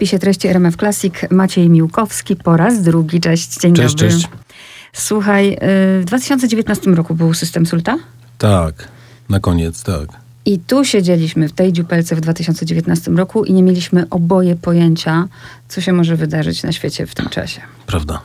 spisie treści RMF Classic Maciej Miłkowski po raz drugi. Cześć, dzień Cześć, dobry. cześć. Słuchaj, y, w 2019 roku był system Sulta Tak, na koniec, tak. i tu siedzieliśmy w tej dziupelce w 2019 roku i nie mieliśmy oboje pojęcia, co się może wydarzyć na świecie w tym czasie. Prawda.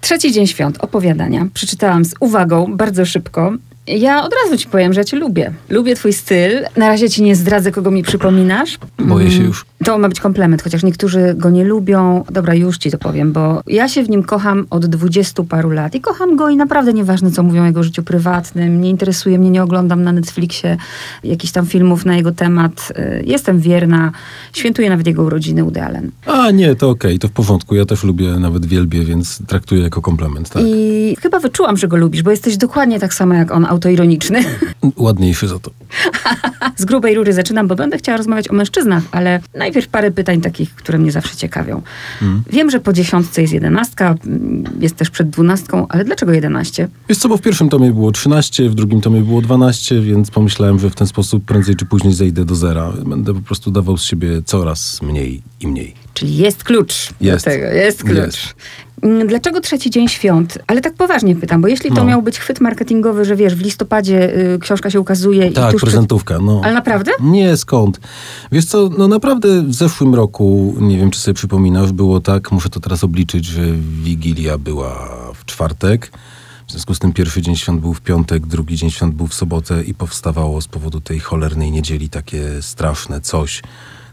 Trzeci dzień świąt, opowiadania. Przeczytałam z uwagą, bardzo szybko. Ja od razu ci powiem, że ja cię lubię. Lubię twój styl. Na razie ci nie zdradzę, kogo mi przypominasz. Boję się Mm, już. To ma być komplement, chociaż niektórzy go nie lubią. Dobra, już ci to powiem, bo ja się w nim kocham od dwudziestu paru lat i kocham go i naprawdę nieważne, co mówią o jego życiu prywatnym. Nie interesuje mnie, nie oglądam na Netflixie jakichś tam filmów na jego temat. Y, Jestem wierna. Świętuję nawet jego urodziny Woody Allen. A nie, to okej, to w porządku. Ja też lubię, nawet wielbię, więc traktuję jako komplement, tak. I chyba wyczułam, że go lubisz, bo jesteś dokładnie tak samo jak on, autoironiczny. Ładniejszy za to. Z grubej rury zaczynam, bo będę chciała rozmawiać o mężczyznach, ale najpierw parę pytań takich, które mnie zawsze ciekawią. Wiem, że po dziesiątce jest jedenastka, mm, jest też przed dwunastką, ale dlaczego jedenaście? Wiesz co, bo w pierwszym tomie było 13, w drugim tomie było 12, więc pomyślałem, że w ten sposób prędzej czy później zejdę do zera. Będę po prostu dawał z siebie coraz mniej i mniej. Czyli jest klucz Jest. do tego, jest klucz. Jest. Mm, Dlaczego trzeci dzień świąt? Ale tak poważnie pytam, bo jeśli to No. miał być chwyt marketingowy, że wiesz, w listopadzie y, książka się ukazuje i Tak, tuż przed... prezentówka, no. Ale naprawdę? Nie, skąd? Wiesz co, no naprawdę w zeszłym roku, nie wiem czy sobie przypominasz, było tak, muszę to teraz obliczyć, że Wigilia była w czwartek. W związku z tym pierwszy dzień świąt był w piątek, drugi dzień świąt był w sobotę i powstawało z powodu tej cholernej niedzieli takie straszne coś.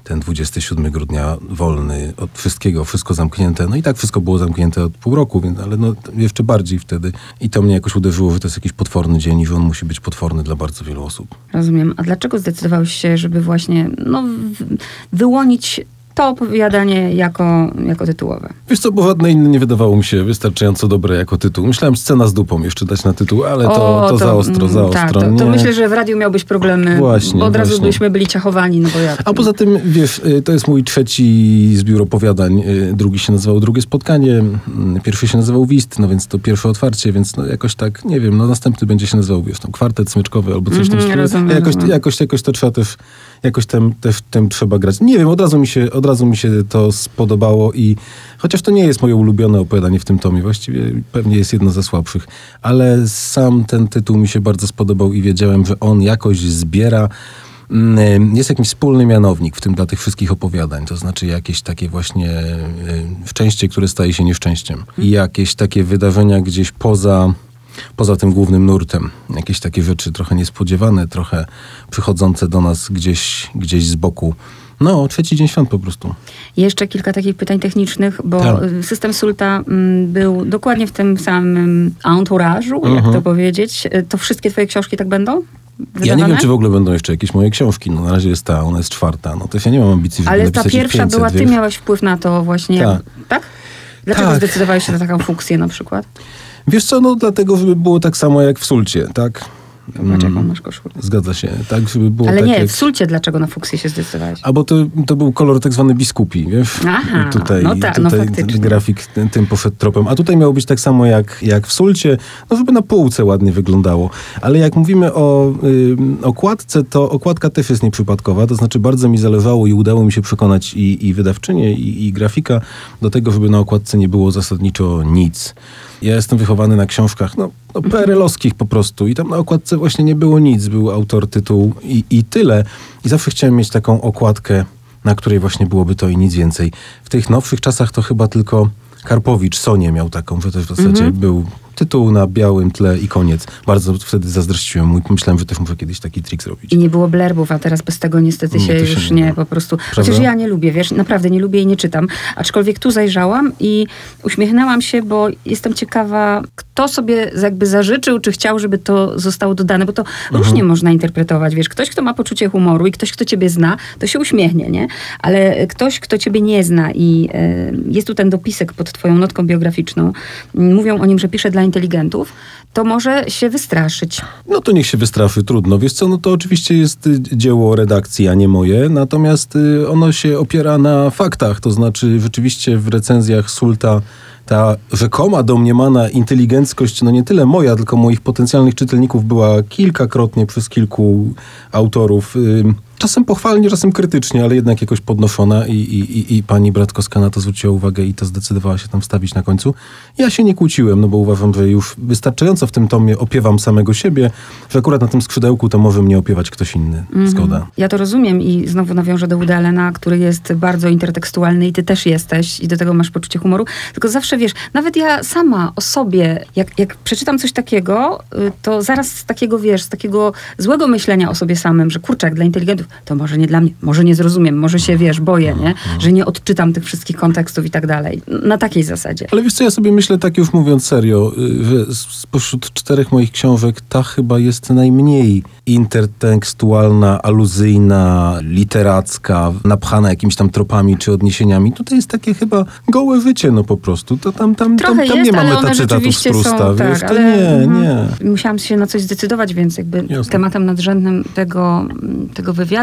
Ten 27 grudnia wolny od wszystkiego, wszystko zamknięte. No i tak wszystko było zamknięte od pół roku, więc, ale no jeszcze bardziej wtedy. I to mnie jakoś uderzyło, że to jest jakiś potworny dzień i że on musi być potworny dla bardzo wielu osób. Rozumiem. A dlaczego zdecydowałeś się, żeby właśnie no, wyłonić to opowiadanie jako, jako tytułowe? Wiesz co, bo żadne inne nie wydawało mi się wystarczająco dobre jako tytuł. Myślałem scena z dupą jeszcze dać na tytuł, ale to, O, to, za ostro, mm, za ostro. Tak, to, to nie. myślę, że w radiu miałbyś problemy, Właśnie, bo od razu właśnie. byśmy byli ciachowani, no bo jak? A poza tym, wiesz, y, to jest mój trzeci zbiór opowiadań. Y, Drugi się nazywał Drugie Spotkanie, mm, pierwszy się nazywał Wist, no więc to pierwsze otwarcie, więc no jakoś tak, nie wiem, no następny będzie się nazywał, wiesz, tam kwartet smyczkowy albo coś w tym Mhm, stylu. rozumiem, jakoś, jakoś, jakoś to trzeba też, jakoś tym, też, tym trzeba grać. Nie wiem, od razu mi się, od razu mi się to spodobało i chociaż to nie jest moje ulubione opowiadanie w tym tomie, właściwie pewnie jest jedno ze słabszych, ale sam ten tytuł mi się bardzo spodobał i wiedziałem, że on jakoś zbiera Mm, jest jakiś wspólny mianownik w tym dla tych wszystkich opowiadań, to znaczy jakieś takie właśnie szczęście, które staje się nieszczęściem i jakieś takie wydarzenia gdzieś poza, poza tym głównym nurtem. Jakieś takie rzeczy trochę niespodziewane, trochę przychodzące do nas gdzieś, gdzieś z boku. No, trzeci dzień świąt po prostu. Jeszcze kilka takich pytań technicznych, bo Tak. system Sulta mm, był dokładnie w tym samym entourage'u, jak Mhm. to powiedzieć. To wszystkie twoje książki tak będą? Ja nie wydawane? wiem, czy w ogóle będą jeszcze jakieś moje książki. No, na razie jest ta, ona jest czwarta. No to ja nie mam ambicji, żeby Ale ta pierwsza 500, była, ty wiesz? miałeś wpływ na to właśnie, jak, tak? Dlaczego Tak. zdecydowałeś się na taką funkcję na przykład? Wiesz co, no dlatego, żeby było tak samo jak w Sulcie, tak? Zobacz, jaką masz koszulę. Zgadza się, tak, żeby było Ale tak nie, jak... w Sulcie dlaczego na fuksję się zdecydowałeś? A bo to, to był kolor tak zwany biskupi, wiesz? Aha, tutaj, no tak, no faktycznie. grafik tym, tym poszedł tropem. A tutaj miało być tak samo jak, jak w Sulcie, no żeby na półce ładnie wyglądało. Ale jak mówimy o y, okładce, to okładka też jest nieprzypadkowa. To znaczy bardzo mi zależało i udało mi się przekonać i, i wydawczynię, i, i grafika do tego, żeby na okładce nie było zasadniczo nic. Ja jestem wychowany na książkach, no, no PRL-owskich po prostu. I tam na okładce właśnie nie było nic. Był autor, tytuł i, i tyle. I zawsze chciałem mieć taką okładkę, na której właśnie byłoby to i nic więcej. W tych nowszych czasach to chyba tylko Karpowicz, Sonie miał taką, że też w zasadzie Mhm. był tytuł na białym tle i koniec. Bardzo wtedy zazdrościłem i myślałem, że też muszę kiedyś taki trik zrobić. I nie było blerbów, a teraz bez tego niestety Nie, się to się już nie nie, po prostu. Prawda? Chociaż ja nie lubię, wiesz, naprawdę nie lubię i nie czytam. Aczkolwiek tu zajrzałam i uśmiechnęłam się, bo jestem ciekawa, kto sobie jakby zażyczył, czy chciał, żeby to zostało dodane, bo to Mhm. różnie można interpretować, wiesz. Ktoś, kto ma poczucie humoru i ktoś, kto ciebie zna, to się uśmiechnie, nie? Ale ktoś, kto ciebie nie zna i e, jest tu ten dopisek pod twoją notką biograficzną, mówią o nim, że pisze dla inteligentów, to może się wystraszyć. No to niech się wystraszy, trudno. Wiesz co, no to oczywiście jest y, dzieło redakcji, a nie moje, natomiast y, ono się opiera na faktach, to znaczy rzeczywiście w recenzjach Sulta ta rzekoma domniemana inteligenckość, no nie tyle moja, tylko moich potencjalnych czytelników była kilkakrotnie przez kilku autorów czasem pochwalnie, czasem krytycznie, ale jednak jakoś podnoszona i, i, i pani Bratkowska na to zwróciła uwagę i to zdecydowała się tam wstawić na końcu. Ja się nie kłóciłem, no bo uważam, że już wystarczająco w tym tomie opiewam samego siebie, że akurat na tym skrzydełku to może mnie opiewać ktoś inny. Mhm. Zgoda. Ja to rozumiem i znowu nawiążę do Allena, który jest bardzo intertekstualny i ty też jesteś i do tego masz poczucie humoru. Tylko zawsze wiesz, nawet ja sama o sobie, jak, jak przeczytam coś takiego, y, to zaraz z takiego, wiesz, z takiego złego myślenia o sobie samym, że kurczak, dla inteligentów, to może nie dla mnie, może nie zrozumiem, może się, wiesz, boję, nie? Że nie odczytam tych wszystkich kontekstów i tak dalej. Na takiej zasadzie. Ale wiesz co, ja sobie myślę, tak już mówiąc serio, y, spośród czterech moich książek ta chyba jest najmniej intertekstualna, aluzyjna, literacka, napchana jakimiś tam tropami czy odniesieniami. Tutaj jest takie chyba gołe wycie, no po prostu. To tam, tam, tam, tam jest, nie mamy one cytatów z Prusta, są, wiesz, tak, to ale, nie, mhm. nie. Musiałam się na coś zdecydować, więc jakby Jasne. tematem nadrzędnym tego, tego wywiadu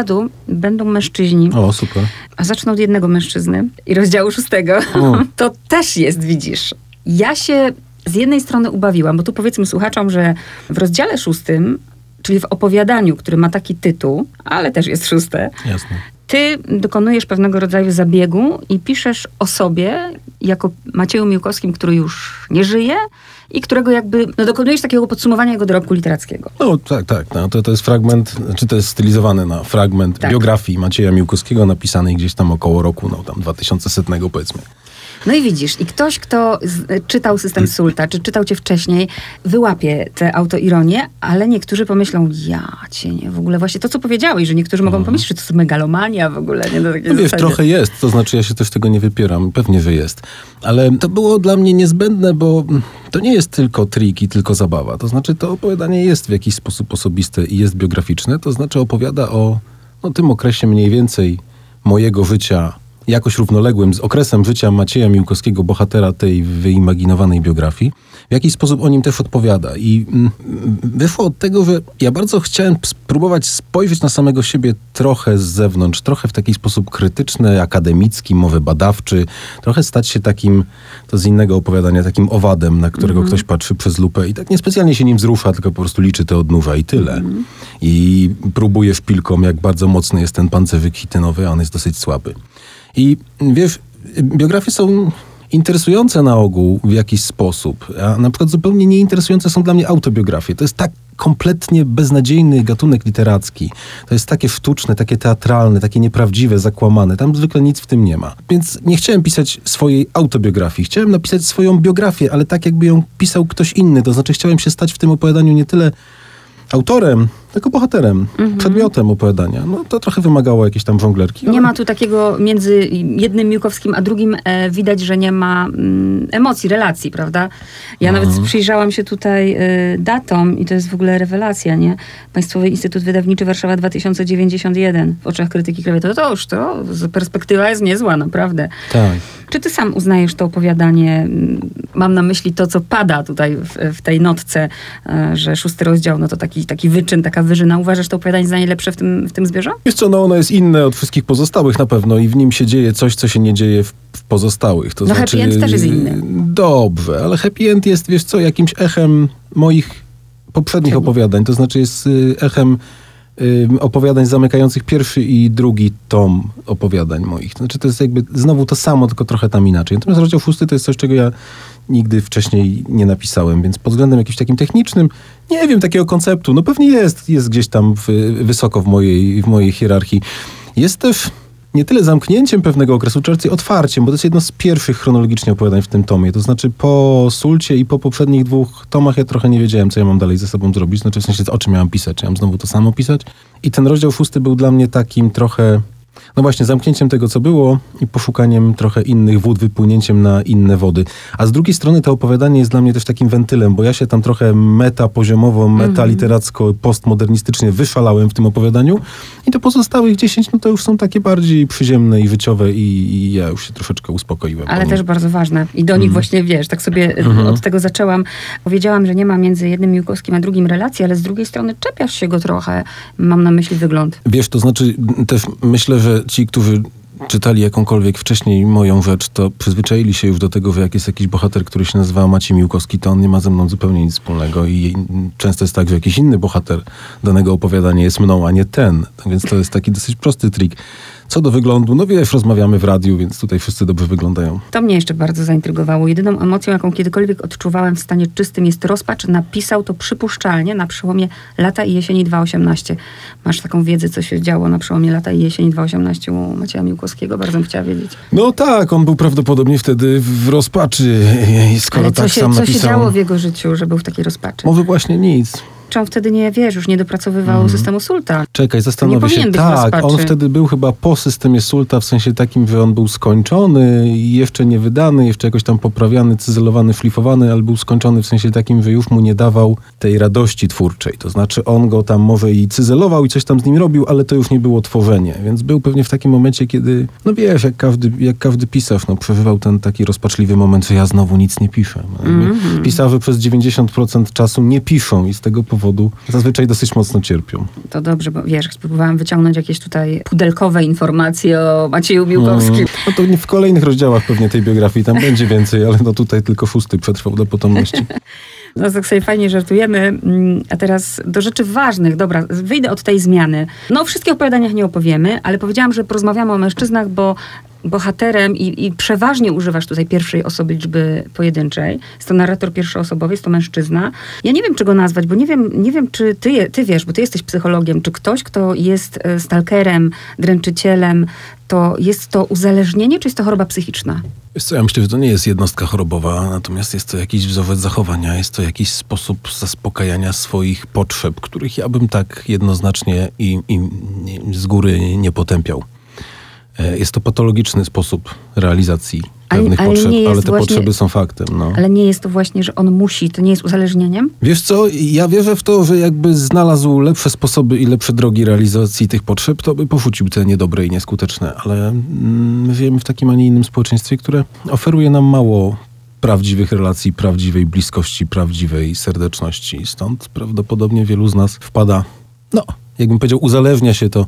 będą mężczyźni. O, super. A zacznę od jednego mężczyzny i rozdziału szóstego. O. To też jest, widzisz. Ja się z jednej strony ubawiłam, bo tu powiedzmy słuchaczom, że w rozdziale szóstym, czyli w opowiadaniu, który ma taki tytuł, ale też jest szóste, Jasne. Ty dokonujesz pewnego rodzaju zabiegu i piszesz o sobie jako Macieju Miłkowskim, który już nie żyje i którego jakby, no dokonujesz takiego podsumowania jego dorobku literackiego. No tak, tak. No, to, to jest fragment, czy to jest stylizowany na fragment Tak. biografii Macieja Miłkowskiego napisanej gdzieś tam około roku, no tam 2100 powiedzmy. No i widzisz, i ktoś, kto z, czytał system Sulta, czy czytał cię wcześniej, wyłapie tę autoironię, ale niektórzy pomyślą, ja cię nie, w ogóle właśnie to, co powiedziałeś, że niektórzy mogą pomyśleć, że to jest megalomania w ogóle, nie? No wiesz, zasadzie. trochę jest, to znaczy ja się też tego nie wypieram, pewnie, że jest. Ale to było dla mnie niezbędne, bo to nie jest tylko trik i tylko zabawa. To znaczy to opowiadanie jest w jakiś sposób osobiste i jest biograficzne, to znaczy opowiada o no, tym okresie mniej więcej mojego życia jakoś równoległym z okresem życia Macieja Miłkowskiego, bohatera tej wyimaginowanej biografii. W jakiś sposób o nim też odpowiada. I mm, wyszło od tego, że ja bardzo chciałem spróbować spojrzeć na samego siebie trochę z zewnątrz, trochę w taki sposób krytyczny, akademicki, może badawczy, trochę stać się takim, to z innego opowiadania, takim owadem, na którego ktoś patrzy przez lupę i tak niespecjalnie się nim wzrusza, tylko po prostu liczy te odnóża i tyle. I próbuje szpilką, jak bardzo mocny jest ten pancerzyk hitynowy, a on jest dosyć słaby. I wiesz, biografie są interesujące na ogół w jakiś sposób, a na przykład zupełnie nieinteresujące są dla mnie autobiografie. To jest tak kompletnie beznadziejny gatunek literacki. To jest takie sztuczne, takie teatralne, takie nieprawdziwe, zakłamane. Tam zwykle nic w tym nie ma. Więc nie chciałem pisać swojej autobiografii. Chciałem napisać swoją biografię, ale tak jakby ją pisał ktoś inny. To znaczy chciałem się stać w tym opowiadaniu nie tyle autorem, tylko bohaterem, przedmiotem opowiadania. No to trochę wymagało jakiejś tam żonglerki. Nie ale- ma tu takiego między jednym Miłkowskim a drugim e, widać, że nie ma mm, emocji, relacji, prawda? Ja nawet przyjrzałam się tutaj e, datom i to jest w ogóle rewelacja, nie? Państwowy Instytut Wydawniczy Warszawa 2091 w oczach krytyki klawiatury. To już to, perspektywa jest niezła, naprawdę. Tak. Czy ty sam uznajesz to opowiadanie, mam na myśli to, co pada tutaj w, w tej notce, e, że szósty rozdział, no to taki, taki wyczyn, taka wyżyna. Uważasz to opowiadanie za najlepsze w tym, w tym zbiorze? Wiesz co, no ono jest inne od wszystkich pozostałych na pewno i w nim się dzieje coś, co się nie dzieje w, w pozostałych. To No znaczy, happy end też jest inny. Dobrze, ale happy end jest, wiesz co, jakimś echem moich poprzednich opowiadań. To znaczy jest y, echem opowiadań zamykających pierwszy i drugi tom opowiadań moich. Znaczy to jest jakby znowu to samo, tylko trochę tam inaczej. Natomiast rozdział szósty to jest coś, czego ja nigdy wcześniej nie napisałem, więc pod względem jakimś takim technicznym, nie wiem, takiego konceptu, no pewnie jest, jest gdzieś tam w, wysoko w mojej, w mojej hierarchii. Jest też nie tyle zamknięciem pewnego okresu, czy raczej otwarciem, bo to jest jedno z pierwszych chronologicznie opowiadań w tym tomie. To znaczy po Sulcie i po poprzednich dwóch tomach ja trochę nie wiedziałem, co ja mam dalej ze sobą zrobić. Znaczy w sensie, o czym miałem pisać. Czy ja mam znowu to samo pisać? I ten rozdział szósty był dla mnie takim trochę, no właśnie, zamknięciem tego, co było i poszukaniem trochę innych wód, wypłynięciem na inne wody. A z drugiej strony to opowiadanie jest dla mnie też takim wentylem, bo ja się tam trochę meta poziomowo, meta literacko, postmodernistycznie wyszalałem w tym opowiadaniu i to pozostałych 10, no to już są takie bardziej przyziemne i wyciowe i, i ja już się troszeczkę uspokoiłem. Ale po też bardzo ważne. I do nich Mhm. właśnie, wiesz, tak sobie od tego zaczęłam. Powiedziałam, że nie ma między jednym Miłkowskim a drugim relacji, ale z drugiej strony czepiasz się go trochę. Mam na myśli wygląd. Wiesz, to znaczy też myślę, że ci, którzy czytali jakąkolwiek wcześniej moją rzecz, to przyzwyczaili się już do tego, że jak jest jakiś bohater, który się nazywa Maciej Miłkowski, to on nie ma ze mną zupełnie nic wspólnego i często jest tak, że jakiś inny bohater danego opowiadania jest mną, a nie ten. Więc to jest taki dosyć prosty trik. Co do wyglądu, no wiesz, rozmawiamy w radiu, więc tutaj wszyscy dobrze wyglądają. To mnie jeszcze bardzo zaintrygowało. Jedyną emocją, jaką kiedykolwiek odczuwałem w stanie czystym jest rozpacz. Napisał to przypuszczalnie na przełomie lata i jesieni 2018. Masz taką wiedzę, co się działo na przełomie lata i jesieni 2018 u Macieja Miłkowskiego? Bardzo bym chciała wiedzieć. No tak, on był prawdopodobnie wtedy w rozpaczy, skoro Ale co tak się, sam co napisał. się działo w jego życiu, że był w takiej rozpaczy? Może właśnie nic. On wtedy nie, wiesz, już nie dopracowywał systemu Sulta? Czekaj, zastanowię się. Tak, on wtedy był chyba po systemie Sulta, w sensie takim, że on był skończony i jeszcze nie wydany, jeszcze jakoś tam poprawiany, cyzelowany, szlifowany, ale był skończony w sensie takim, że już mu nie dawał tej radości twórczej. To znaczy on go tam może i cyzelował i coś tam z nim robił, ale to już nie było tworzenie. Więc był pewnie w takim momencie, kiedy, no wiesz, jak każdy, jak każdy pisarz, no przeżywał ten taki rozpaczliwy moment, że ja znowu nic nie piszę. No, jakby Mhm. Pisarze przez 90% czasu nie piszą i z tego powodu zazwyczaj dosyć mocno cierpią. To dobrze, bo wiesz, spróbowałam wyciągnąć jakieś tutaj pudelkowe informacje o Macieju Miłkowskim. Mm, No to w kolejnych rozdziałach pewnie tej biografii tam będzie więcej, ale no tutaj tylko szósty przetrwał do potomności. No tak sobie fajnie żartujemy. Mm, A teraz do rzeczy ważnych. Dobra, wyjdę od tej zmiany. No o wszystkich opowiadaniach nie opowiemy, ale powiedziałam, że porozmawiamy o mężczyznach, bo bohaterem i, i przeważnie używasz tutaj pierwszej osoby liczby pojedynczej. Jest to narrator pierwszoosobowy, jest to mężczyzna. Ja nie wiem, czy go nazwać, bo nie wiem, nie wiem czy ty, je- ty wiesz, bo ty jesteś psychologiem, czy ktoś, kto jest e, stalkerem, dręczycielem, to jest to uzależnienie, czy jest to choroba psychiczna? Wiesz co, ja myślę, że to nie jest jednostka chorobowa, natomiast jest to jakiś wzorzec zachowania, jest to jakiś sposób zaspokajania swoich potrzeb, których ja bym tak jednoznacznie i, i z góry nie potępiał. E, Jest to patologiczny sposób realizacji Ale- pewnych ale potrzeb, nie jest ale te właśnie- potrzeby są faktem. No. Ale nie jest to właśnie, że on musi, to nie jest uzależnieniem? Wiesz co, ja wierzę w to, że jakby znalazł lepsze sposoby i lepsze drogi realizacji tych potrzeb, to by porzucił te niedobre i nieskuteczne, ale mm, żyjemy w takim, a nie innym społeczeństwie, które oferuje nam mało prawdziwych relacji, prawdziwej bliskości, prawdziwej serdeczności. Stąd prawdopodobnie wielu z nas wpada, no, jakbym powiedział, uzależnia się to,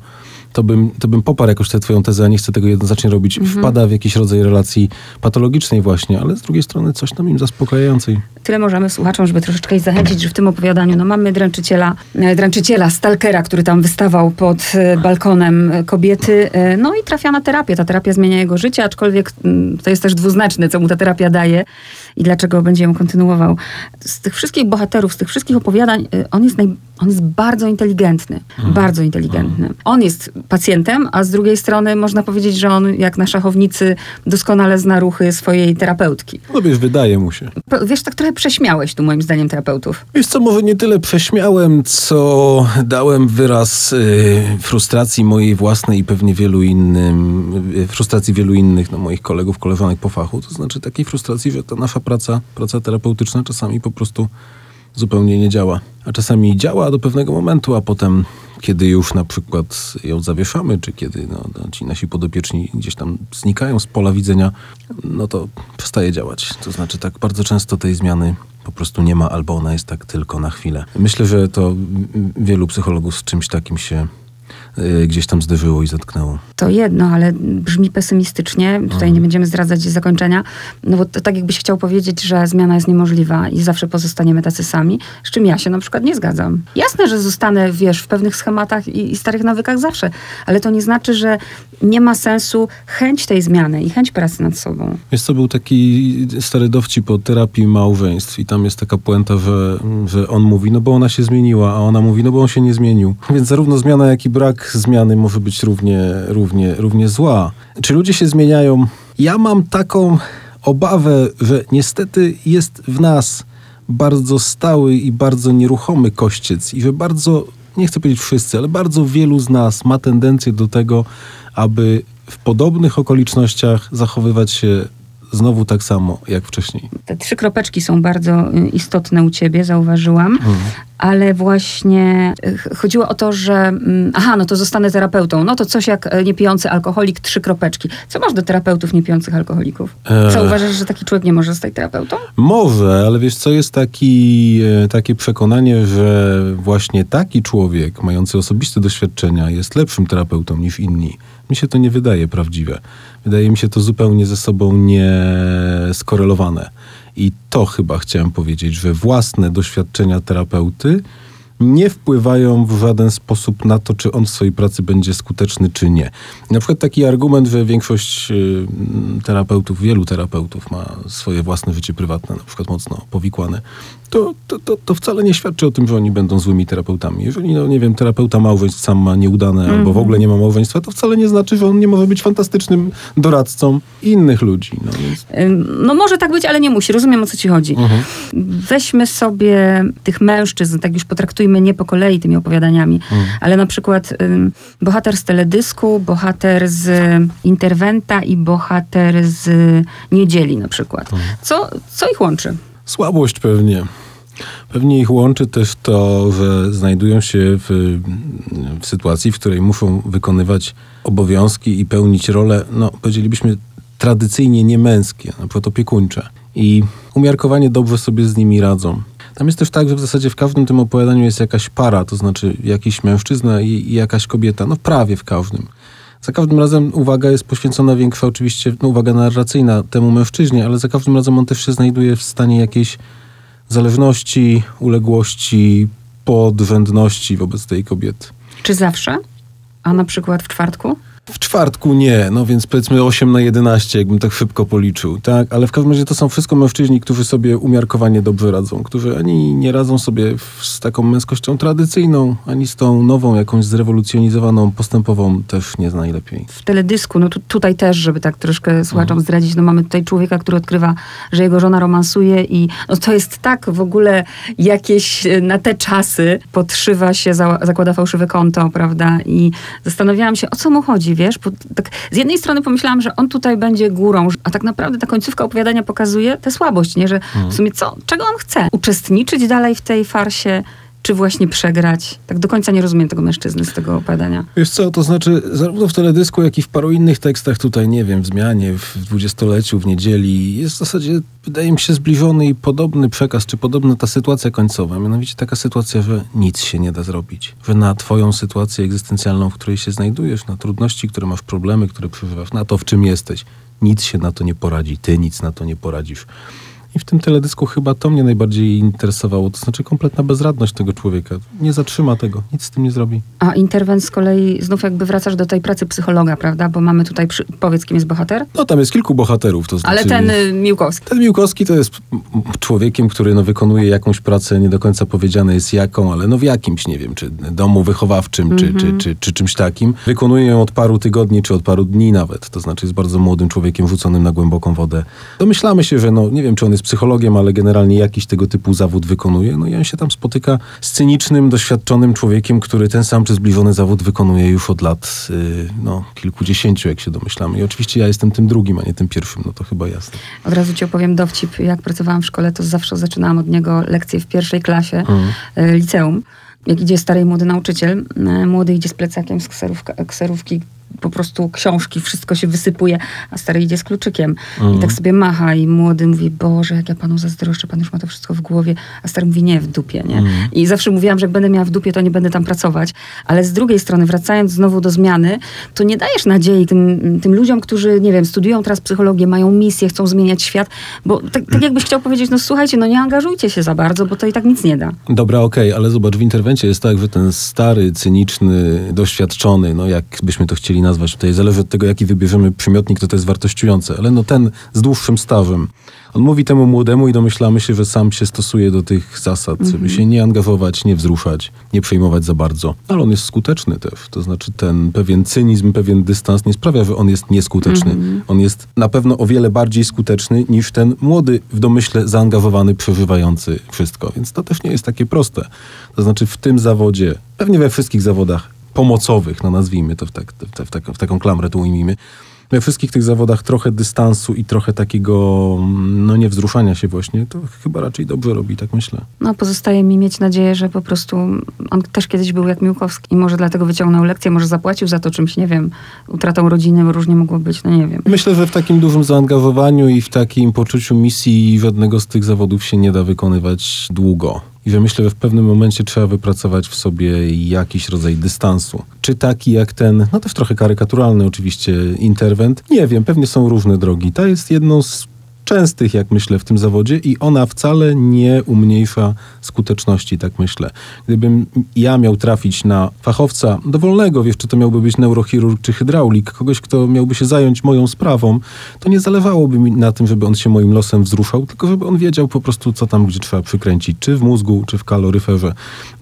to bym, to bym poparł jakoś tę twoją tezę, a nie chcę tego jednoznacznie robić. Wpada w jakiś rodzaj relacji patologicznej właśnie, ale z drugiej strony coś tam im zaspokajającej. Tyle możemy słuchaczom, żeby troszeczkę ich zachęcić, że w tym opowiadaniu no, mamy dręczyciela, e, dręczyciela, stalkera, który tam wystawał pod e, balkonem e, kobiety, no i trafia na terapię. Ta terapia zmienia jego życie, aczkolwiek mm, to jest też dwuznaczne, co mu ta terapia daje i dlaczego będzie ją kontynuował. Z tych wszystkich bohaterów, z tych wszystkich opowiadań, e, on jest, naj, on jest bardzo inteligentny. Bardzo inteligentny. On jest pacjentem, a z drugiej strony można powiedzieć, że on, jak na szachownicy, doskonale zna ruchy swojej terapeutki. No wiesz, wydaje mu się. Wiesz, tak trochę prześmiałeś tu moim zdaniem terapeutów. Wiesz co, może nie tyle prześmiałem, co dałem wyraz y, frustracji mojej własnej i pewnie wielu innym, y, frustracji wielu innych no, moich kolegów, koleżanek po fachu. To znaczy takiej frustracji, że ta nasza praca, praca terapeutyczna czasami po prostu zupełnie nie działa. A czasami działa do pewnego momentu, a potem, kiedy już na przykład ją zawieszamy, czy kiedy no, no, ci nasi podopieczni gdzieś tam znikają z pola widzenia, no to przestaje działać. To znaczy tak bardzo często tej zmiany po prostu nie ma, albo ona jest tak tylko na chwilę. Myślę, że to wielu psychologów z czymś takim się gdzieś tam zderzyło i zetknęło. To jedno, ale brzmi pesymistycznie. Tutaj nie będziemy zdradzać zakończenia. No bo to tak jakbyś chciał powiedzieć, że zmiana jest niemożliwa i zawsze pozostaniemy tacy sami, z czym ja się na przykład nie zgadzam. Jasne, że zostanę, wiesz, w pewnych schematach i, i starych nawykach zawsze, ale to nie znaczy, że nie ma sensu chęć tej zmiany i chęć pracy nad sobą. Wiesz co, był taki stary dowcip o terapii małżeństw i tam jest taka puenta, że, że on mówi, no bo ona się zmieniła, a ona mówi, no bo on się nie zmienił. Więc zarówno zmiana, jak i brak zmiany może być równie, równie, równie zła. Czy ludzie się zmieniają? Ja mam taką obawę, że niestety jest w nas bardzo stały i bardzo nieruchomy kościec i że bardzo, nie chcę powiedzieć wszyscy, ale bardzo wielu z nas ma tendencję do tego, aby w podobnych okolicznościach zachowywać się znowu tak samo jak wcześniej. Te trzy kropeczki są bardzo y, istotne u ciebie, zauważyłam, ale właśnie y, ch- chodziło o to, że mm, aha, no to zostanę terapeutą. No to coś jak e, niepijący alkoholik, trzy kropeczki. Co masz do terapeutów niepijących alkoholików? Eee. Co uważasz, że taki człowiek nie może zostać terapeutą? Może, ale wiesz co, jest taki, e, takie przekonanie, że właśnie taki człowiek, mający osobiste doświadczenia, jest lepszym terapeutą niż inni. Mi się to nie wydaje prawdziwe. Wydaje mi się to zupełnie ze sobą nie skorelowane. I to chyba chciałem powiedzieć, że własne doświadczenia terapeuty nie wpływają w żaden sposób na to, czy on w swojej pracy będzie skuteczny, czy nie. Na przykład taki argument, że większość y, terapeutów, wielu terapeutów ma swoje własne życie prywatne, na przykład mocno powikłane, to, to, to, to wcale nie świadczy o tym, że oni będą złymi terapeutami. Jeżeli, no nie wiem, terapeuta małżeństw sam ma nieudane mm -hmm. albo w ogóle nie ma małżeństwa, to wcale nie znaczy, że on nie może być fantastycznym doradcą innych ludzi. No, więc... no może tak być, ale nie musi. Rozumiem, o co ci chodzi. Mm -hmm. Weźmy sobie tych mężczyzn, tak już potraktujmy nie po kolei tymi opowiadaniami, mm. ale na przykład ym, bohater z teledysku, bohater z interwenta i bohater z niedzieli na przykład. Mhm. Co, co ich łączy? Słabość pewnie. Pewnie ich łączy też to, że znajdują się w, w, sytuacji, w której muszą wykonywać obowiązki i pełnić role, no powiedzielibyśmy tradycyjnie niemęskie, na przykład opiekuńcze. I umiarkowanie dobrze sobie z nimi radzą. Tam jest też tak, że w zasadzie w każdym tym opowiadaniu jest jakaś para, to znaczy jakiś mężczyzna i, i jakaś kobieta, no prawie w każdym. Za każdym razem uwaga jest poświęcona większa, oczywiście no, uwaga narracyjna temu mężczyźnie, ale za każdym razem on też się znajduje w stanie jakiejś zależności, uległości, podrzędności wobec tej kobiety. Czy zawsze? A na przykład w czwartku? W czwartku nie, no więc powiedzmy 8 na 11, jakbym tak szybko policzył, tak? Ale w każdym razie to są wszystko mężczyźni, którzy sobie umiarkowanie dobrze radzą, którzy ani nie radzą sobie z taką męskością tradycyjną, ani z tą nową, jakąś zrewolucjonizowaną, postępową też nie najlepiej. W teledysku, no tu, tutaj też, żeby tak troszkę słuchaczom mhm. zdradzić, no mamy tutaj człowieka, który odkrywa, że jego żona romansuje i no to jest tak w ogóle jakieś e, na te czasy podszywa się, za, zakłada fałszywe konto, prawda? I zastanawiałam się, o co mu chodzi, wiesz? Bo tak z jednej strony pomyślałam, że on tutaj będzie górą, a tak naprawdę ta końcówka opowiadania pokazuje tę słabość, nie? Że w sumie co, czego on chce? Uczestniczyć dalej w tej farsie? Czy właśnie przegrać? Tak do końca nie rozumiem tego mężczyzny z tego opowiadania. Wiesz co, to znaczy zarówno w teledysku, jak i w paru innych tekstach tutaj, nie wiem, w Zmianie, w dwudziestoleciu, w Niedzieli, jest w zasadzie, wydaje mi się, zbliżony i podobny przekaz, czy podobna ta sytuacja końcowa. Mianowicie taka sytuacja, że nic się nie da zrobić. Że na twoją sytuację egzystencjalną, w której się znajdujesz, na trudności, które masz, problemy, które przeżywasz, na to, w czym jesteś, nic się na to nie poradzi. Ty nic na to nie poradzisz. I w tym teledysku chyba to mnie najbardziej interesowało, to znaczy kompletna bezradność tego człowieka. Nie zatrzyma tego, nic z tym nie zrobi. A interwent z kolei, znów jakby wracasz do tej pracy psychologa, prawda? Bo mamy tutaj, przy... powiedz, kim jest bohater? No tam jest kilku bohaterów. To znaczy, Ale ten y, Miłkowski. Ten Miłkowski to jest człowiekiem, który no, wykonuje jakąś pracę, nie do końca powiedziane jest jaką, ale no w jakimś, nie wiem, czy domu wychowawczym, mm -hmm. czy, czy, mhm. czy, czy czymś takim. Wykonuje ją od paru tygodni, czy od paru dni nawet. To znaczy jest bardzo młodym człowiekiem rzuconym na głęboką wodę. Domyślamy się, że no, nie wiem, czy on jest psychologiem, ale generalnie jakiś tego typu zawód wykonuje. No i on się tam spotyka z cynicznym, doświadczonym człowiekiem, który ten sam czy zbliżony zawód wykonuje już od lat yy, no, kilkudziesięciu, jak się domyślamy. I oczywiście ja jestem tym drugim, a nie tym pierwszym, no to chyba jasne. Od razu ci opowiem dowcip. Jak pracowałam w szkole, to zawsze zaczynałam od niego lekcje w pierwszej klasie mhm. liceum jak idzie stary i młody nauczyciel, y, młody idzie z plecakiem z kserówki, po prostu książki, wszystko się wysypuje, a stary idzie z kluczykiem mhm. i tak sobie macha i młody mówi, Boże, jak ja panu zazdroszczę, pan już ma to wszystko w głowie, a stary mówi, nie, w dupie, nie? Mhm. I zawsze mówiłam, że jak będę miała w dupie, to nie będę tam pracować, ale z drugiej strony, wracając znowu do zmiany, to nie dajesz nadziei tym, tym ludziom, którzy, nie wiem, studiują teraz psychologię, mają misję, chcą zmieniać świat, bo tak, tak jakbyś chciał powiedzieć, no słuchajcie, no nie angażujcie się za bardzo, bo to i tak nic nie da. Dobra, okej, okay, ale zobacz, w interwencie jest tak, że ten stary, cyniczny, doświadczony, no jakbyśmy to chcieli nazwać tutaj, zależy od tego, jaki wybierzemy przymiotnik, to to jest wartościujące, ale no ten z dłuższym stażem, on mówi temu młodemu i domyślamy się, że sam się stosuje do tych zasad, -hmm. żeby się nie angażować, nie wzruszać, nie przejmować za bardzo. Ale on jest skuteczny też. To znaczy ten pewien cynizm, pewien dystans nie sprawia, że on jest nieskuteczny. -hmm. On jest na pewno o wiele bardziej skuteczny niż ten młody, w domyśle zaangażowany, przeżywający wszystko. Więc to też nie jest takie proste. To znaczy w tym zawodzie, pewnie we wszystkich zawodach pomocowych, no nazwijmy to w, tak, w, tak, w taką klamrę tu ujmijmy, we wszystkich tych zawodach trochę dystansu i trochę takiego, no nie wzruszania się właśnie, to chyba raczej dobrze robi, tak myślę. No pozostaje mi mieć nadzieję, że po prostu on też kiedyś był jak Miłkowski i może dlatego wyciągnął lekcję, może zapłacił za to czymś, nie wiem, utratą rodziny, różnie mogło być, no nie wiem. Myślę, że w takim dużym zaangażowaniu i w takim poczuciu misji żadnego z tych zawodów się nie da wykonywać długo i że myślę, że w pewnym momencie trzeba wypracować w sobie jakiś rodzaj dystansu. Czy taki jak ten, no też trochę karykaturalny oczywiście, interwent? Nie wiem, pewnie są różne drogi. Ta jest jedną z częstych, jak myślę, w tym zawodzie i ona wcale nie umniejsza skuteczności, tak myślę. Gdybym ja miał trafić na fachowca dowolnego, wiesz, czy to miałby być neurochirurg czy hydraulik, kogoś, kto miałby się zająć moją sprawą, to nie zalewałoby mi na tym, żeby on się moim losem wzruszał, tylko żeby on wiedział po prostu, co tam, gdzie trzeba przykręcić, czy w mózgu, czy w kaloryferze.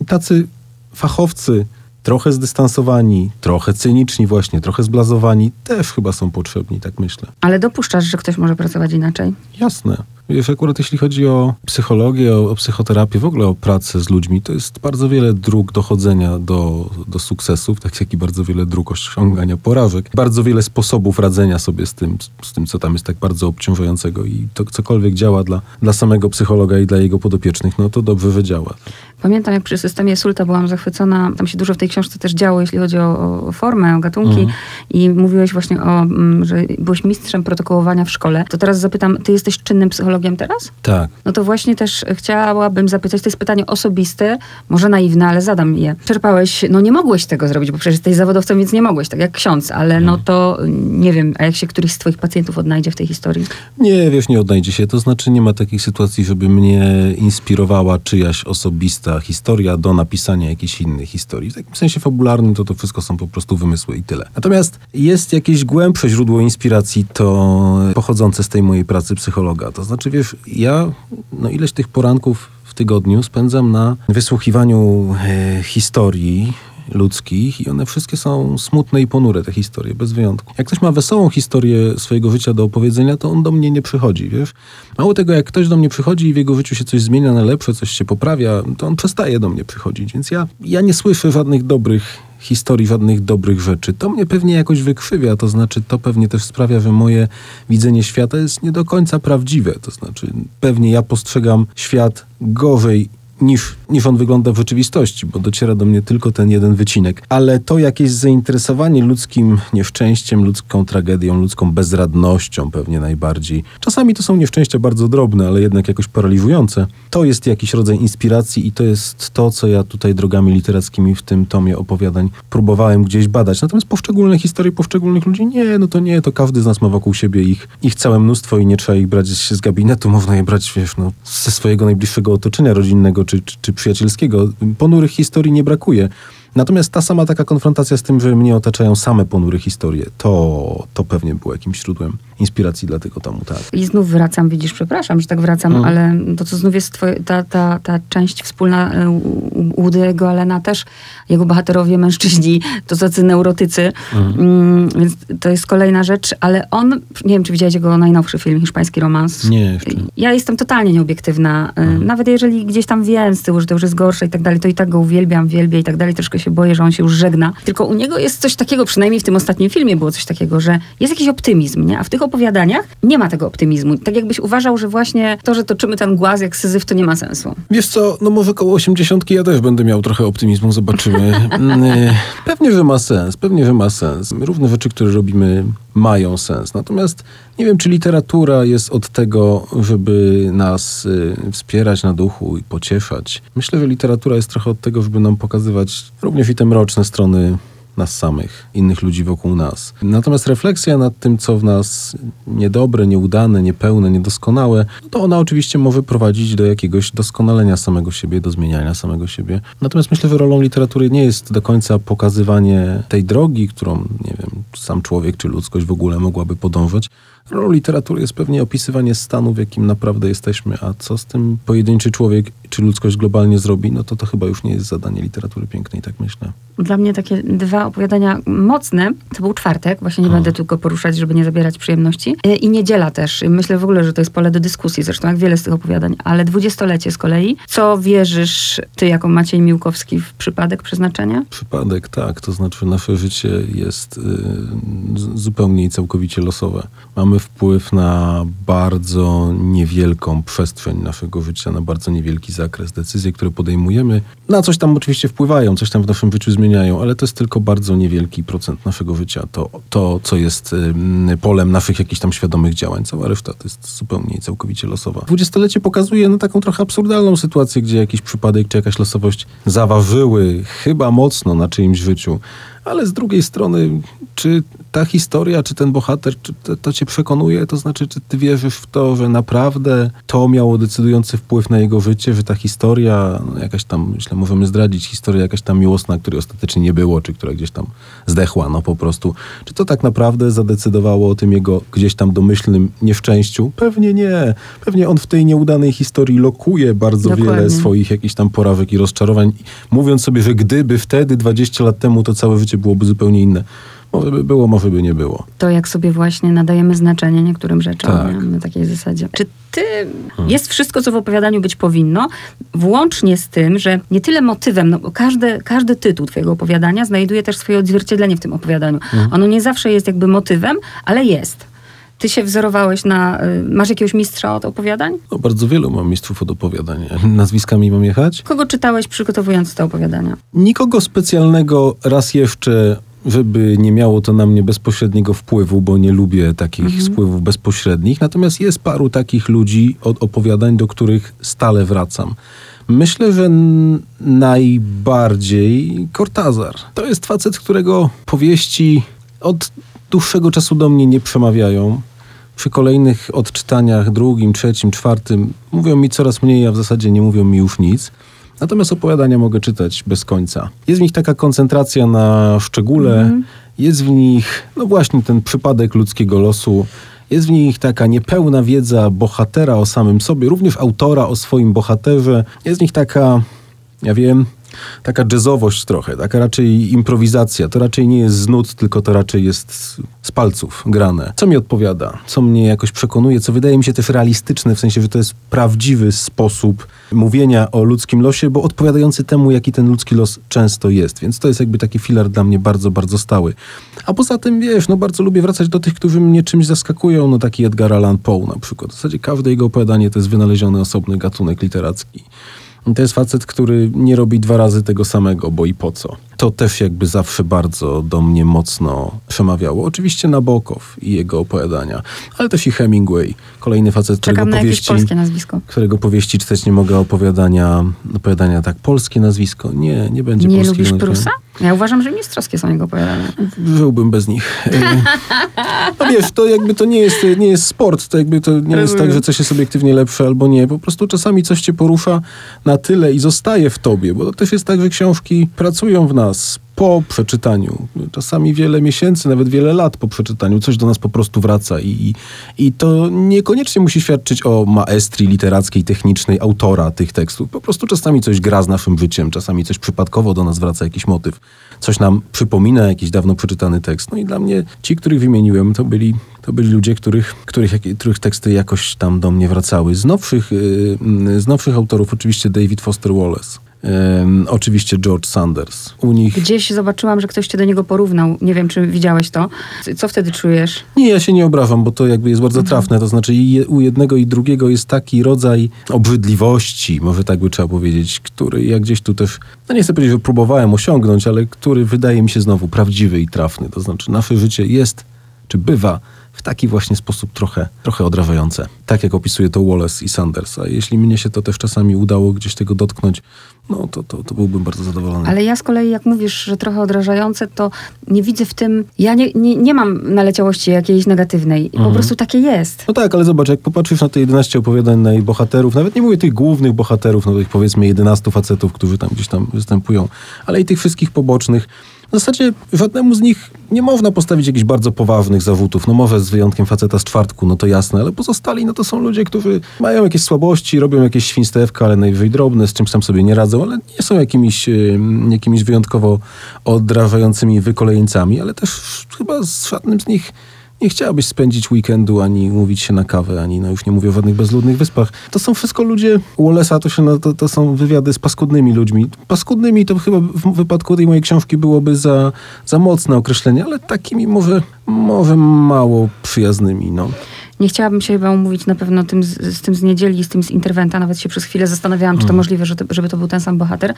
Tacy fachowcy, trochę zdystansowani, trochę cyniczni właśnie, trochę zblazowani, też chyba są potrzebni, tak myślę. Ale dopuszczasz, że ktoś może pracować inaczej? Jasne. Wiesz, akurat jeśli chodzi o psychologię, o, o, psychoterapię, w ogóle o pracę z ludźmi, to jest bardzo wiele dróg dochodzenia do, do sukcesów, tak jak i bardzo wiele dróg osiągania porażek. Bardzo wiele sposobów radzenia sobie z tym, z tym co tam jest tak bardzo obciążającego i to cokolwiek działa dla, dla samego psychologa i dla jego podopiecznych, no to dobrze, że działa. Pamiętam, jak przy systemie Sulta byłam zachwycona. Tam się dużo w tej książce też działo, jeśli chodzi o, o formę, o gatunki. Mhm. I mówiłeś właśnie o, mm, że byłeś mistrzem protokołowania w szkole. To teraz zapytam, ty jesteś czynnym psychologiem teraz? Tak. No to właśnie też chciałabym zapytać, to jest pytanie osobiste, może naiwne, ale zadam je. Czerpałeś, no nie mogłeś tego zrobić, bo przecież jesteś zawodowcem, więc nie mogłeś, tak jak ksiądz, ale no to nie wiem, a jak się któryś z twoich pacjentów odnajdzie w tej historii? Nie, wiesz, nie odnajdzie się. To znaczy nie ma takiej sytuacji, żeby mnie inspirowała czyjaś osobista historia do napisania jakiejś innej historii. W takim sensie fabularnym to to wszystko są po prostu wymysły i tyle. Natomiast jest jakieś głębsze źródło inspiracji, to pochodzące z tej mojej pracy psychologa. To znaczy, wiesz, ja no ileś tych poranków w tygodniu spędzam na wysłuchiwaniu e, historii ludzkich i one wszystkie są smutne i ponure, te historie, bez wyjątku. Jak ktoś ma wesołą historię swojego życia do opowiedzenia, to on do mnie nie przychodzi, wiesz? Mało tego, jak ktoś do mnie przychodzi i w jego życiu się coś zmienia na lepsze, coś się poprawia, to on przestaje do mnie przychodzić, więc ja, ja nie słyszę żadnych dobrych historii, żadnych dobrych rzeczy. To mnie pewnie jakoś wykrzywia, to znaczy to pewnie też sprawia, że moje widzenie świata jest nie do końca prawdziwe. To znaczy pewnie ja postrzegam świat gorzej niż, niż on wygląda w rzeczywistości, bo dociera do mnie tylko ten jeden wycinek. Ale to jakieś zainteresowanie ludzkim nieszczęściem, ludzką tragedią, ludzką bezradnością pewnie najbardziej. Czasami to są nieszczęścia bardzo drobne, ale jednak jakoś paraliżujące. To jest jakiś rodzaj inspiracji i to jest to, co ja tutaj drogami literackimi w tym tomie opowiadań próbowałem gdzieś badać. Natomiast poszczególne historie poszczególnych ludzi, nie, no to nie, to każdy z nas ma wokół siebie ich, ich całe mnóstwo i nie trzeba ich brać z gabinetu, można je brać, wiesz, no, ze swojego najbliższego otoczenia rodzinnego czy, czy, czy przyjacielskiego. Ponurych historii nie brakuje. Natomiast ta sama taka konfrontacja z tym, że mnie otaczają same ponury historie, to, to pewnie było jakimś źródłem inspiracji dla tego tomu, tak. I znów wracam, widzisz, przepraszam, że tak wracam, mm. ale to, co znów jest twoje, ta, ta, ta część wspólna e, Woody'ego Alena też, jego bohaterowie, mężczyźni, to tacy neurotycy, mm. Mm, więc to jest kolejna rzecz, ale on, nie wiem, czy widziałeś jego najnowszy film, Hiszpański Romans? Nie, jeszcze. Ja jestem totalnie nieobiektywna. Mm. Nawet jeżeli gdzieś tam wiem z tyłu, że to już jest gorsze i tak dalej, to i tak go uwielbiam, wielbię i tak dalej, troszkę się boję, że on się już żegna. Tylko u niego jest coś takiego, przynajmniej w tym ostatnim filmie było coś takiego, że jest jakiś optymizm, nie? A w tych opowiadaniach nie ma tego optymizmu. Tak jakbyś uważał, że właśnie to, że toczymy ten głaz jak syzyf, to nie ma sensu. Wiesz co, no może koło osiemdziesiątki ja też będę miał trochę optymizmu, zobaczymy. Mm, e, pewnie, że ma sens, pewnie, że ma sens. Równe rzeczy, które robimy mają sens. Natomiast nie wiem, czy literatura jest od tego, żeby nas y, wspierać na duchu i pocieszać. Myślę, że literatura jest trochę od tego, żeby nam pokazywać również i te mroczne strony nas samych, innych ludzi wokół nas. Natomiast refleksja nad tym, co w nas niedobre, nieudane, niepełne, niedoskonałe, no to ona oczywiście może prowadzić do jakiegoś doskonalenia samego siebie, do zmieniania samego siebie. Natomiast myślę, że rolą literatury nie jest do końca pokazywanie tej drogi, którą, nie wiem, sam człowiek czy ludzkość w ogóle mogłaby podążać, Rolą literatury jest pewnie opisywanie stanu, w jakim naprawdę jesteśmy, a co z tym pojedynczy człowiek czy ludzkość globalnie zrobi, no to to chyba już nie jest zadanie literatury pięknej, tak myślę. Dla mnie takie dwa opowiadania mocne, to był czwartek, właśnie nie o. będę tylko poruszać, żeby nie zabierać przyjemności, e, i niedziela też. Myślę w ogóle, że to jest pole do dyskusji, zresztą jak wiele z tych opowiadań, ale dwudziestolecie z kolei. Co wierzysz ty jako Maciej Miłkowski w przypadek przeznaczenia? Przypadek, tak. To znaczy nasze życie jest y, zupełnie i całkowicie losowe. Mamy mamy wpływ na bardzo niewielką przestrzeń naszego życia, na bardzo niewielki zakres. Decyzje, które podejmujemy, na coś tam oczywiście wpływają, coś tam w naszym życiu zmieniają, ale to jest tylko bardzo niewielki procent naszego życia. To, to co jest ym, polem naszych jakichś tam świadomych działań. Cała reszta to jest zupełnie i całkowicie losowa. Dwudziestolecie pokazuje no, taką trochę absurdalną sytuację, gdzie jakiś przypadek czy jakaś losowość zaważyły chyba mocno na czyimś życiu. Ale z drugiej strony, czy ta historia, czy ten bohater, czy to, to, cię przekonuje? To znaczy, czy ty wierzysz w to, że naprawdę to miało decydujący wpływ na jego życie, że ta historia, no jakaś tam, myślę, możemy zdradzić, historia jakaś tam miłosna, której ostatecznie nie było, czy która gdzieś tam zdechła, no po prostu. Czy to tak naprawdę zadecydowało o tym jego gdzieś tam domyślnym nieszczęściu? Pewnie nie. Pewnie on w tej nieudanej historii lokuje bardzo Dokładnie. wiele swoich jakichś tam porażek i rozczarowań, mówiąc sobie, że gdyby wtedy, 20 lat temu, to całe życie byłoby zupełnie inne. Może by było, może by nie było. To jak sobie właśnie nadajemy znaczenie niektórym rzeczom Tak. na takiej zasadzie. Czy ty jest wszystko, co w opowiadaniu być powinno, włącznie z tym, że nie tyle motywem, no bo każdy, każdy tytuł twojego opowiadania znajduje też swoje odzwierciedlenie w tym opowiadaniu. Ono nie zawsze jest jakby motywem, ale jest. Ty się wzorowałeś na... y, Masz jakiegoś mistrza od opowiadań? No, bardzo wielu mam mistrzów od opowiadania. Nazwiskami mam jechać? Kogo czytałeś przygotowując te opowiadania? Nikogo specjalnego raz jeszcze, żeby nie miało to na mnie bezpośredniego wpływu, bo nie lubię takich wpływów bezpośrednich. Natomiast jest paru takich ludzi od opowiadań, do których stale wracam. Myślę, że najbardziej Cortazar. To jest facet, którego powieści od dłuższego czasu do mnie nie przemawiają. Przy kolejnych odczytaniach, drugim, trzecim, czwartym, mówią mi coraz mniej, a w zasadzie nie mówią mi już nic. Natomiast opowiadania mogę czytać bez końca. Jest w nich taka koncentracja na szczególe, jest w nich, no właśnie, ten przypadek ludzkiego losu, jest w nich taka niepełna wiedza bohatera o samym sobie, również autora o swoim bohaterze. Jest w nich taka, ja wiem, taka jazzowość trochę, taka raczej improwizacja. To raczej nie jest z nut, tylko to raczej jest z palców grane. Co mi odpowiada, co mnie jakoś przekonuje, co wydaje mi się też realistyczne, w sensie, że to jest prawdziwy sposób mówienia o ludzkim losie, bo odpowiadający temu, jaki ten ludzki los często jest. Więc to jest jakby taki filar dla mnie bardzo, bardzo stały. A poza tym, wiesz, no bardzo lubię wracać do tych, którzy mnie czymś zaskakują, no taki Edgar Allan Poe na przykład. W zasadzie każde jego opowiadanie to jest wynaleziony osobny gatunek literacki. To jest facet, który nie robi dwa razy tego samego, bo i po co. To też jakby zawsze bardzo do mnie mocno przemawiało. Oczywiście Nabokow i jego opowiadania, ale też i Hemingway. Kolejny facet, którego Czekam na jakieś powieści, polskie nazwisko. którego powieści czytać nie mogę, opowiadania, opowiadania tak, polskie nazwisko. Nie, nie będzie Nie polskiego lubisz. Prusa? Ja uważam, że mistrzowskie są jego opowiadania. Żyłbym bez nich. E, No wiesz, to jakby to nie jest, nie jest sport, to jakby to nie jest Rozumiem. tak, że coś jest obiektywnie lepsze albo nie. Po prostu czasami coś cię porusza na tyle i zostaje w tobie, bo to też jest tak, że książki pracują w nas po przeczytaniu. Czasami wiele miesięcy, nawet wiele lat po przeczytaniu. Coś do nas po prostu wraca i, i, i to niekoniecznie musi świadczyć o maestrii literackiej, technicznej autora tych tekstów. Po prostu czasami coś gra z naszym życiem, czasami coś przypadkowo do nas wraca, jakiś motyw. Coś nam przypomina jakiś dawno przeczytany tekst. No i dla mnie ci, których wymieniłem, to byli, to byli ludzie, których, których, których teksty jakoś tam do mnie wracały. Z nowszych, yy, mm, z nowszych autorów oczywiście David Foster Wallace. Ym, oczywiście George Sanders. U nich Gdzieś zobaczyłam, że ktoś cię do niego porównał. Nie wiem, czy widziałeś to. Co wtedy czujesz? Nie, ja się nie obrażam, bo to jakby jest bardzo trafne. To znaczy u jednego i drugiego jest taki rodzaj obrzydliwości, może tak by trzeba powiedzieć, który ja gdzieś tu też, no nie chcę powiedzieć, że próbowałem osiągnąć, ale który wydaje mi się znowu prawdziwy i trafny. To znaczy nasze życie jest, czy bywa w taki właśnie sposób trochę, trochę odrażające. Tak jak opisuje to Wallace i Sanders. A jeśli mnie się to też czasami udało gdzieś tego dotknąć, no to, to, to byłbym bardzo zadowolony. Ale ja z kolei, jak mówisz, że trochę odrażające, to nie widzę w tym... Ja nie, nie, nie mam naleciałości jakiejś negatywnej. Po prostu takie jest. No tak, ale zobacz, jak popatrzysz na te 11 opowiadań na jej bohaterów, nawet nie mówię tych głównych bohaterów, no tych powiedzmy 11 facetów, którzy tam gdzieś tam występują, ale i tych wszystkich pobocznych, w zasadzie żadnemu z nich nie można postawić jakichś bardzo poważnych zarzutów. No może z wyjątkiem faceta z czwartku, no to jasne, ale pozostali, no to są ludzie, którzy mają jakieś słabości, robią jakieś świństewka, ale najwyżej drobne, z czymś tam sobie nie radzą, ale nie są jakimiś, e, jakimiś wyjątkowo odrażającymi wykolejeńcami, ale też chyba z żadnym z nich nie chciałabyś spędzić weekendu, ani umówić się na kawę, ani no już nie mówię o żadnych bezludnych wyspach. To są wszystko ludzie, u Wallace'a to, się, no, to, to są wywiady z paskudnymi ludźmi. Paskudnymi to chyba w wypadku tej mojej książki byłoby za, za mocne określenie, ale takimi może, może mało przyjaznymi, no. Nie chciałabym się chyba umówić na pewno tym z, z tym z niedzieli z tym z interwenta. Nawet się przez chwilę zastanawiałam, czy to Mhm. możliwe, żeby to był ten sam bohater.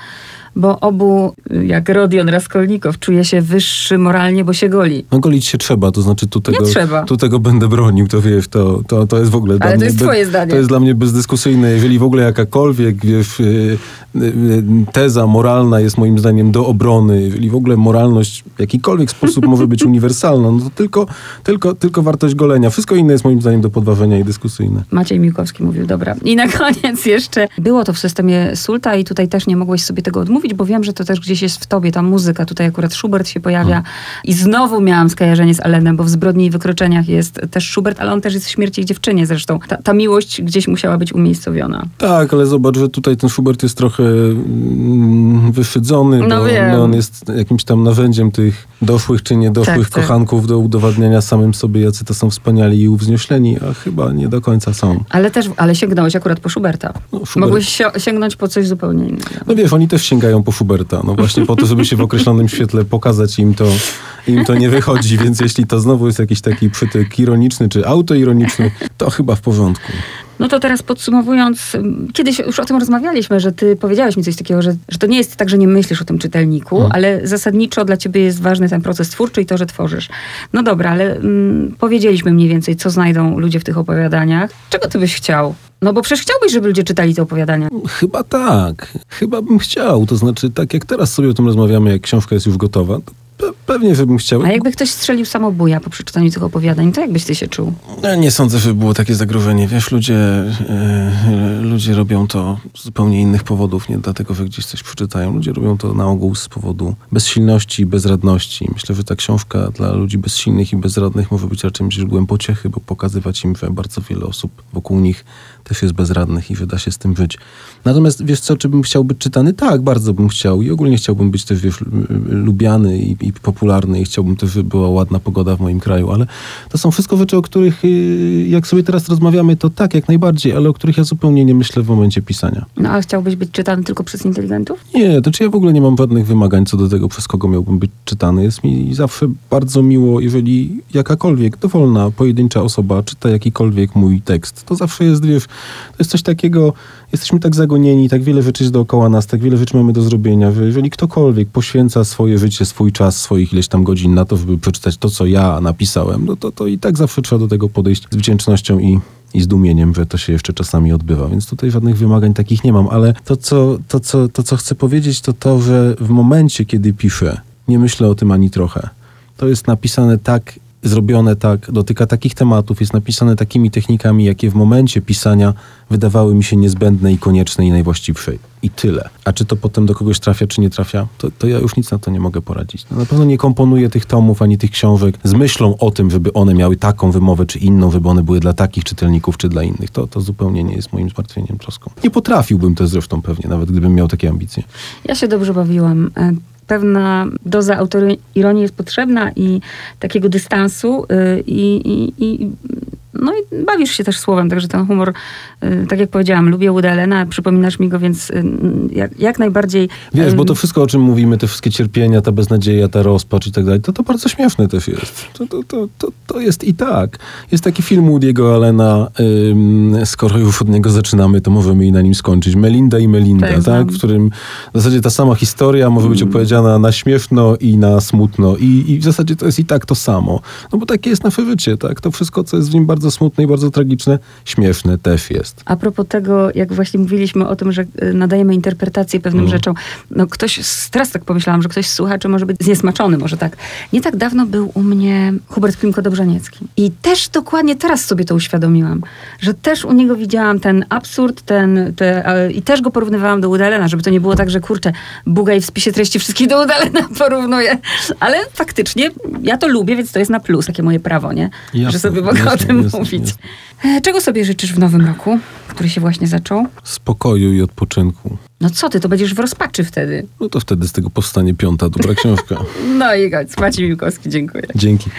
Bo obu, jak Rodion Raskolnikow, czuje się wyższy moralnie, bo się goli. No golić się trzeba, to znaczy tu tego, tu tego będę bronił, to wiesz, to, to, to jest w ogóle dla Ale to mnie... jest twoje zdanie. To jest dla mnie bezdyskusyjne. Jeżeli w ogóle jakakolwiek wiesz, y, y, teza moralna jest moim zdaniem do obrony, jeżeli w ogóle moralność w jakikolwiek sposób może być uniwersalna, no to tylko, tylko, tylko wartość golenia. Wszystko inne jest moim zdaniem do podważenia i dyskusyjne. Maciej Miłkowski mówił, dobra. I na koniec jeszcze, było to w systemie Sulta i tutaj też nie mogłeś sobie tego odmówić, bo wiem, że to też gdzieś jest w tobie, ta muzyka. Tutaj akurat Schubert się pojawia i znowu miałam skojarzenie z Allenem, bo w Zbrodni i Wykroczeniach jest też Schubert, ale on też jest w Śmierci i Dziewczynie zresztą. Ta, ta miłość gdzieś musiała być umiejscowiona. Tak, ale zobacz, że tutaj ten Schubert jest trochę mm, wyszydzony, No bo wiem. on jest jakimś tam narzędziem tych doszłych czy niedoszłych Tak, tak. kochanków do udowadniania samym sobie, jacy to są wspaniali i uwzniośleni, a chyba nie do końca są. Ale też, ale sięgnąłeś akurat po Schuberta. No, Schubert- Mogłeś sięgnąć po coś zupełnie innego. No wiesz, oni też sięgają po Schuberta, no właśnie po to, żeby się w określonym świetle pokazać im to, im to nie wychodzi, więc jeśli to znowu jest jakiś taki przytyk ironiczny czy autoironiczny, to chyba w porządku. No to teraz podsumowując, kiedyś już o tym rozmawialiśmy, że ty powiedziałeś mi coś takiego, że, że to nie jest tak, że nie myślisz o tym czytelniku, Mhm. ale zasadniczo dla ciebie jest ważny ten proces twórczy i to, że tworzysz. No dobra, ale mm, powiedzieliśmy mniej więcej, co znajdą ludzie w tych opowiadaniach. Czego ty byś chciał? No bo przecież chciałbyś, żeby ludzie czytali te opowiadania. Chyba tak. Chyba bym chciał. To znaczy, tak jak teraz sobie o tym rozmawiamy, jak książka jest już gotowa, to pe- pewnie, bym chciał. A jakby ktoś strzelił samobuja po przeczytaniu tych opowiadań, to jakbyś ty się czuł? Ja nie sądzę, żeby było takie zagrożenie. Wiesz, ludzie, e, ludzie robią to z zupełnie innych powodów, nie dlatego, że gdzieś coś przeczytają. Ludzie robią to na ogół z powodu bezsilności i bezradności. Myślę, że ta książka dla ludzi bezsilnych i bezradnych może być raczej źródłem pociechy, bo pokazywać im, że bardzo wiele osób wokół nich też jest bezradnych i że da się z tym żyć. Natomiast wiesz co, czy bym chciał być czytany? Tak, bardzo bym chciał i ogólnie chciałbym być też, wiesz, lubiany i, i popularny i chciałbym też, żeby była ładna pogoda w moim kraju, ale to są wszystko rzeczy, o których y, jak sobie teraz rozmawiamy, to tak, jak najbardziej, ale o których ja zupełnie nie myślę w momencie pisania. No a chciałbyś być czytany tylko przez inteligentów? Nie, to czy ja w ogóle nie mam żadnych wymagań co do tego, przez kogo miałbym być czytany. Jest mi zawsze bardzo miło, jeżeli jakakolwiek dowolna, pojedyncza osoba czyta jakikolwiek mój tekst. To zawsze jest, wiesz, to jest coś takiego, jesteśmy tak zagonieni, tak wiele rzeczy jest dookoła nas, tak wiele rzeczy mamy do zrobienia, że jeżeli ktokolwiek poświęca swoje życie, swój czas, swoich ileś tam godzin na to, żeby przeczytać to, co ja napisałem, no to, to i tak zawsze trzeba do tego podejść z wdzięcznością i i zdumieniem, że to się jeszcze czasami odbywa. Więc tutaj żadnych wymagań takich nie mam, ale to co, to, co, to, co chcę powiedzieć, to to, że w momencie, kiedy piszę, nie myślę o tym ani trochę. To jest napisane tak, zrobione tak, dotyka takich tematów, jest napisane takimi technikami, jakie w momencie pisania wydawały mi się niezbędne i konieczne i najwłaściwsze. I tyle. A czy to potem do kogoś trafia, czy nie trafia, to, to ja już nic na to nie mogę poradzić. No, na pewno nie komponuję tych tomów ani tych książek z myślą o tym, żeby one miały taką wymowę, czy inną, żeby one były dla takich czytelników, czy dla innych. To, to zupełnie nie jest moim zmartwieniem, troską. Nie potrafiłbym też zresztą pewnie, nawet gdybym miał takie ambicje. Ja się dobrze bawiłam. E, Pewna doza autoironii jest potrzebna i takiego dystansu y, i, i, i no i bawisz się też słowem, także ten humor, y, tak jak powiedziałam, lubię Woody Allena, przypominasz mi go, więc y, jak, jak najbardziej... Wiesz, bo to wszystko, o czym mówimy, te wszystkie cierpienia, ta beznadzieja, ta rozpacz i tak dalej, to to bardzo śmieszne też jest. To, to, to, to, to jest i tak. Jest taki film Woody'ego Allena, ym, skoro już od niego zaczynamy, to możemy i na nim skończyć. Melinda i Melinda, Tak, tak? W którym w zasadzie ta sama historia może być opowiedziana na śmieszno i na smutno. I, I w zasadzie to jest i tak to samo. No bo takie jest nasze życie, tak? To wszystko, co jest w nim bardzo smutne i bardzo tragiczne, śmieszne też jest. A propos tego, jak właśnie mówiliśmy o tym, że y, nadajemy interpretację pewnym Mhm. rzeczom, no ktoś, teraz tak pomyślałam, że ktoś z słuchaczy może być zniesmaczony, może tak. Nie tak dawno był u mnie Hubert Klimko-Dobrzaniecki. I też dokładnie teraz sobie to uświadomiłam, że też u niego widziałam ten absurd, ten, te, i też go porównywałam do Woody Allena, żeby to nie było tak, że kurczę, Bugaj w spisie treści wszystkich do Woody Allena porównuje. Ale faktycznie ja to lubię, więc to jest na plus, takie moje prawo, nie? Jasne, że sobie mogę o jasne, tym jasne, mówić. E, Czego sobie życzysz w nowym roku, który się właśnie zaczął? Spokoju i odpoczynku. No co ty, to będziesz w rozpaczy wtedy. No to wtedy z tego powstanie piąta dobra książka. No i. Maciej Miłkowski, dziękuję. Dzięki.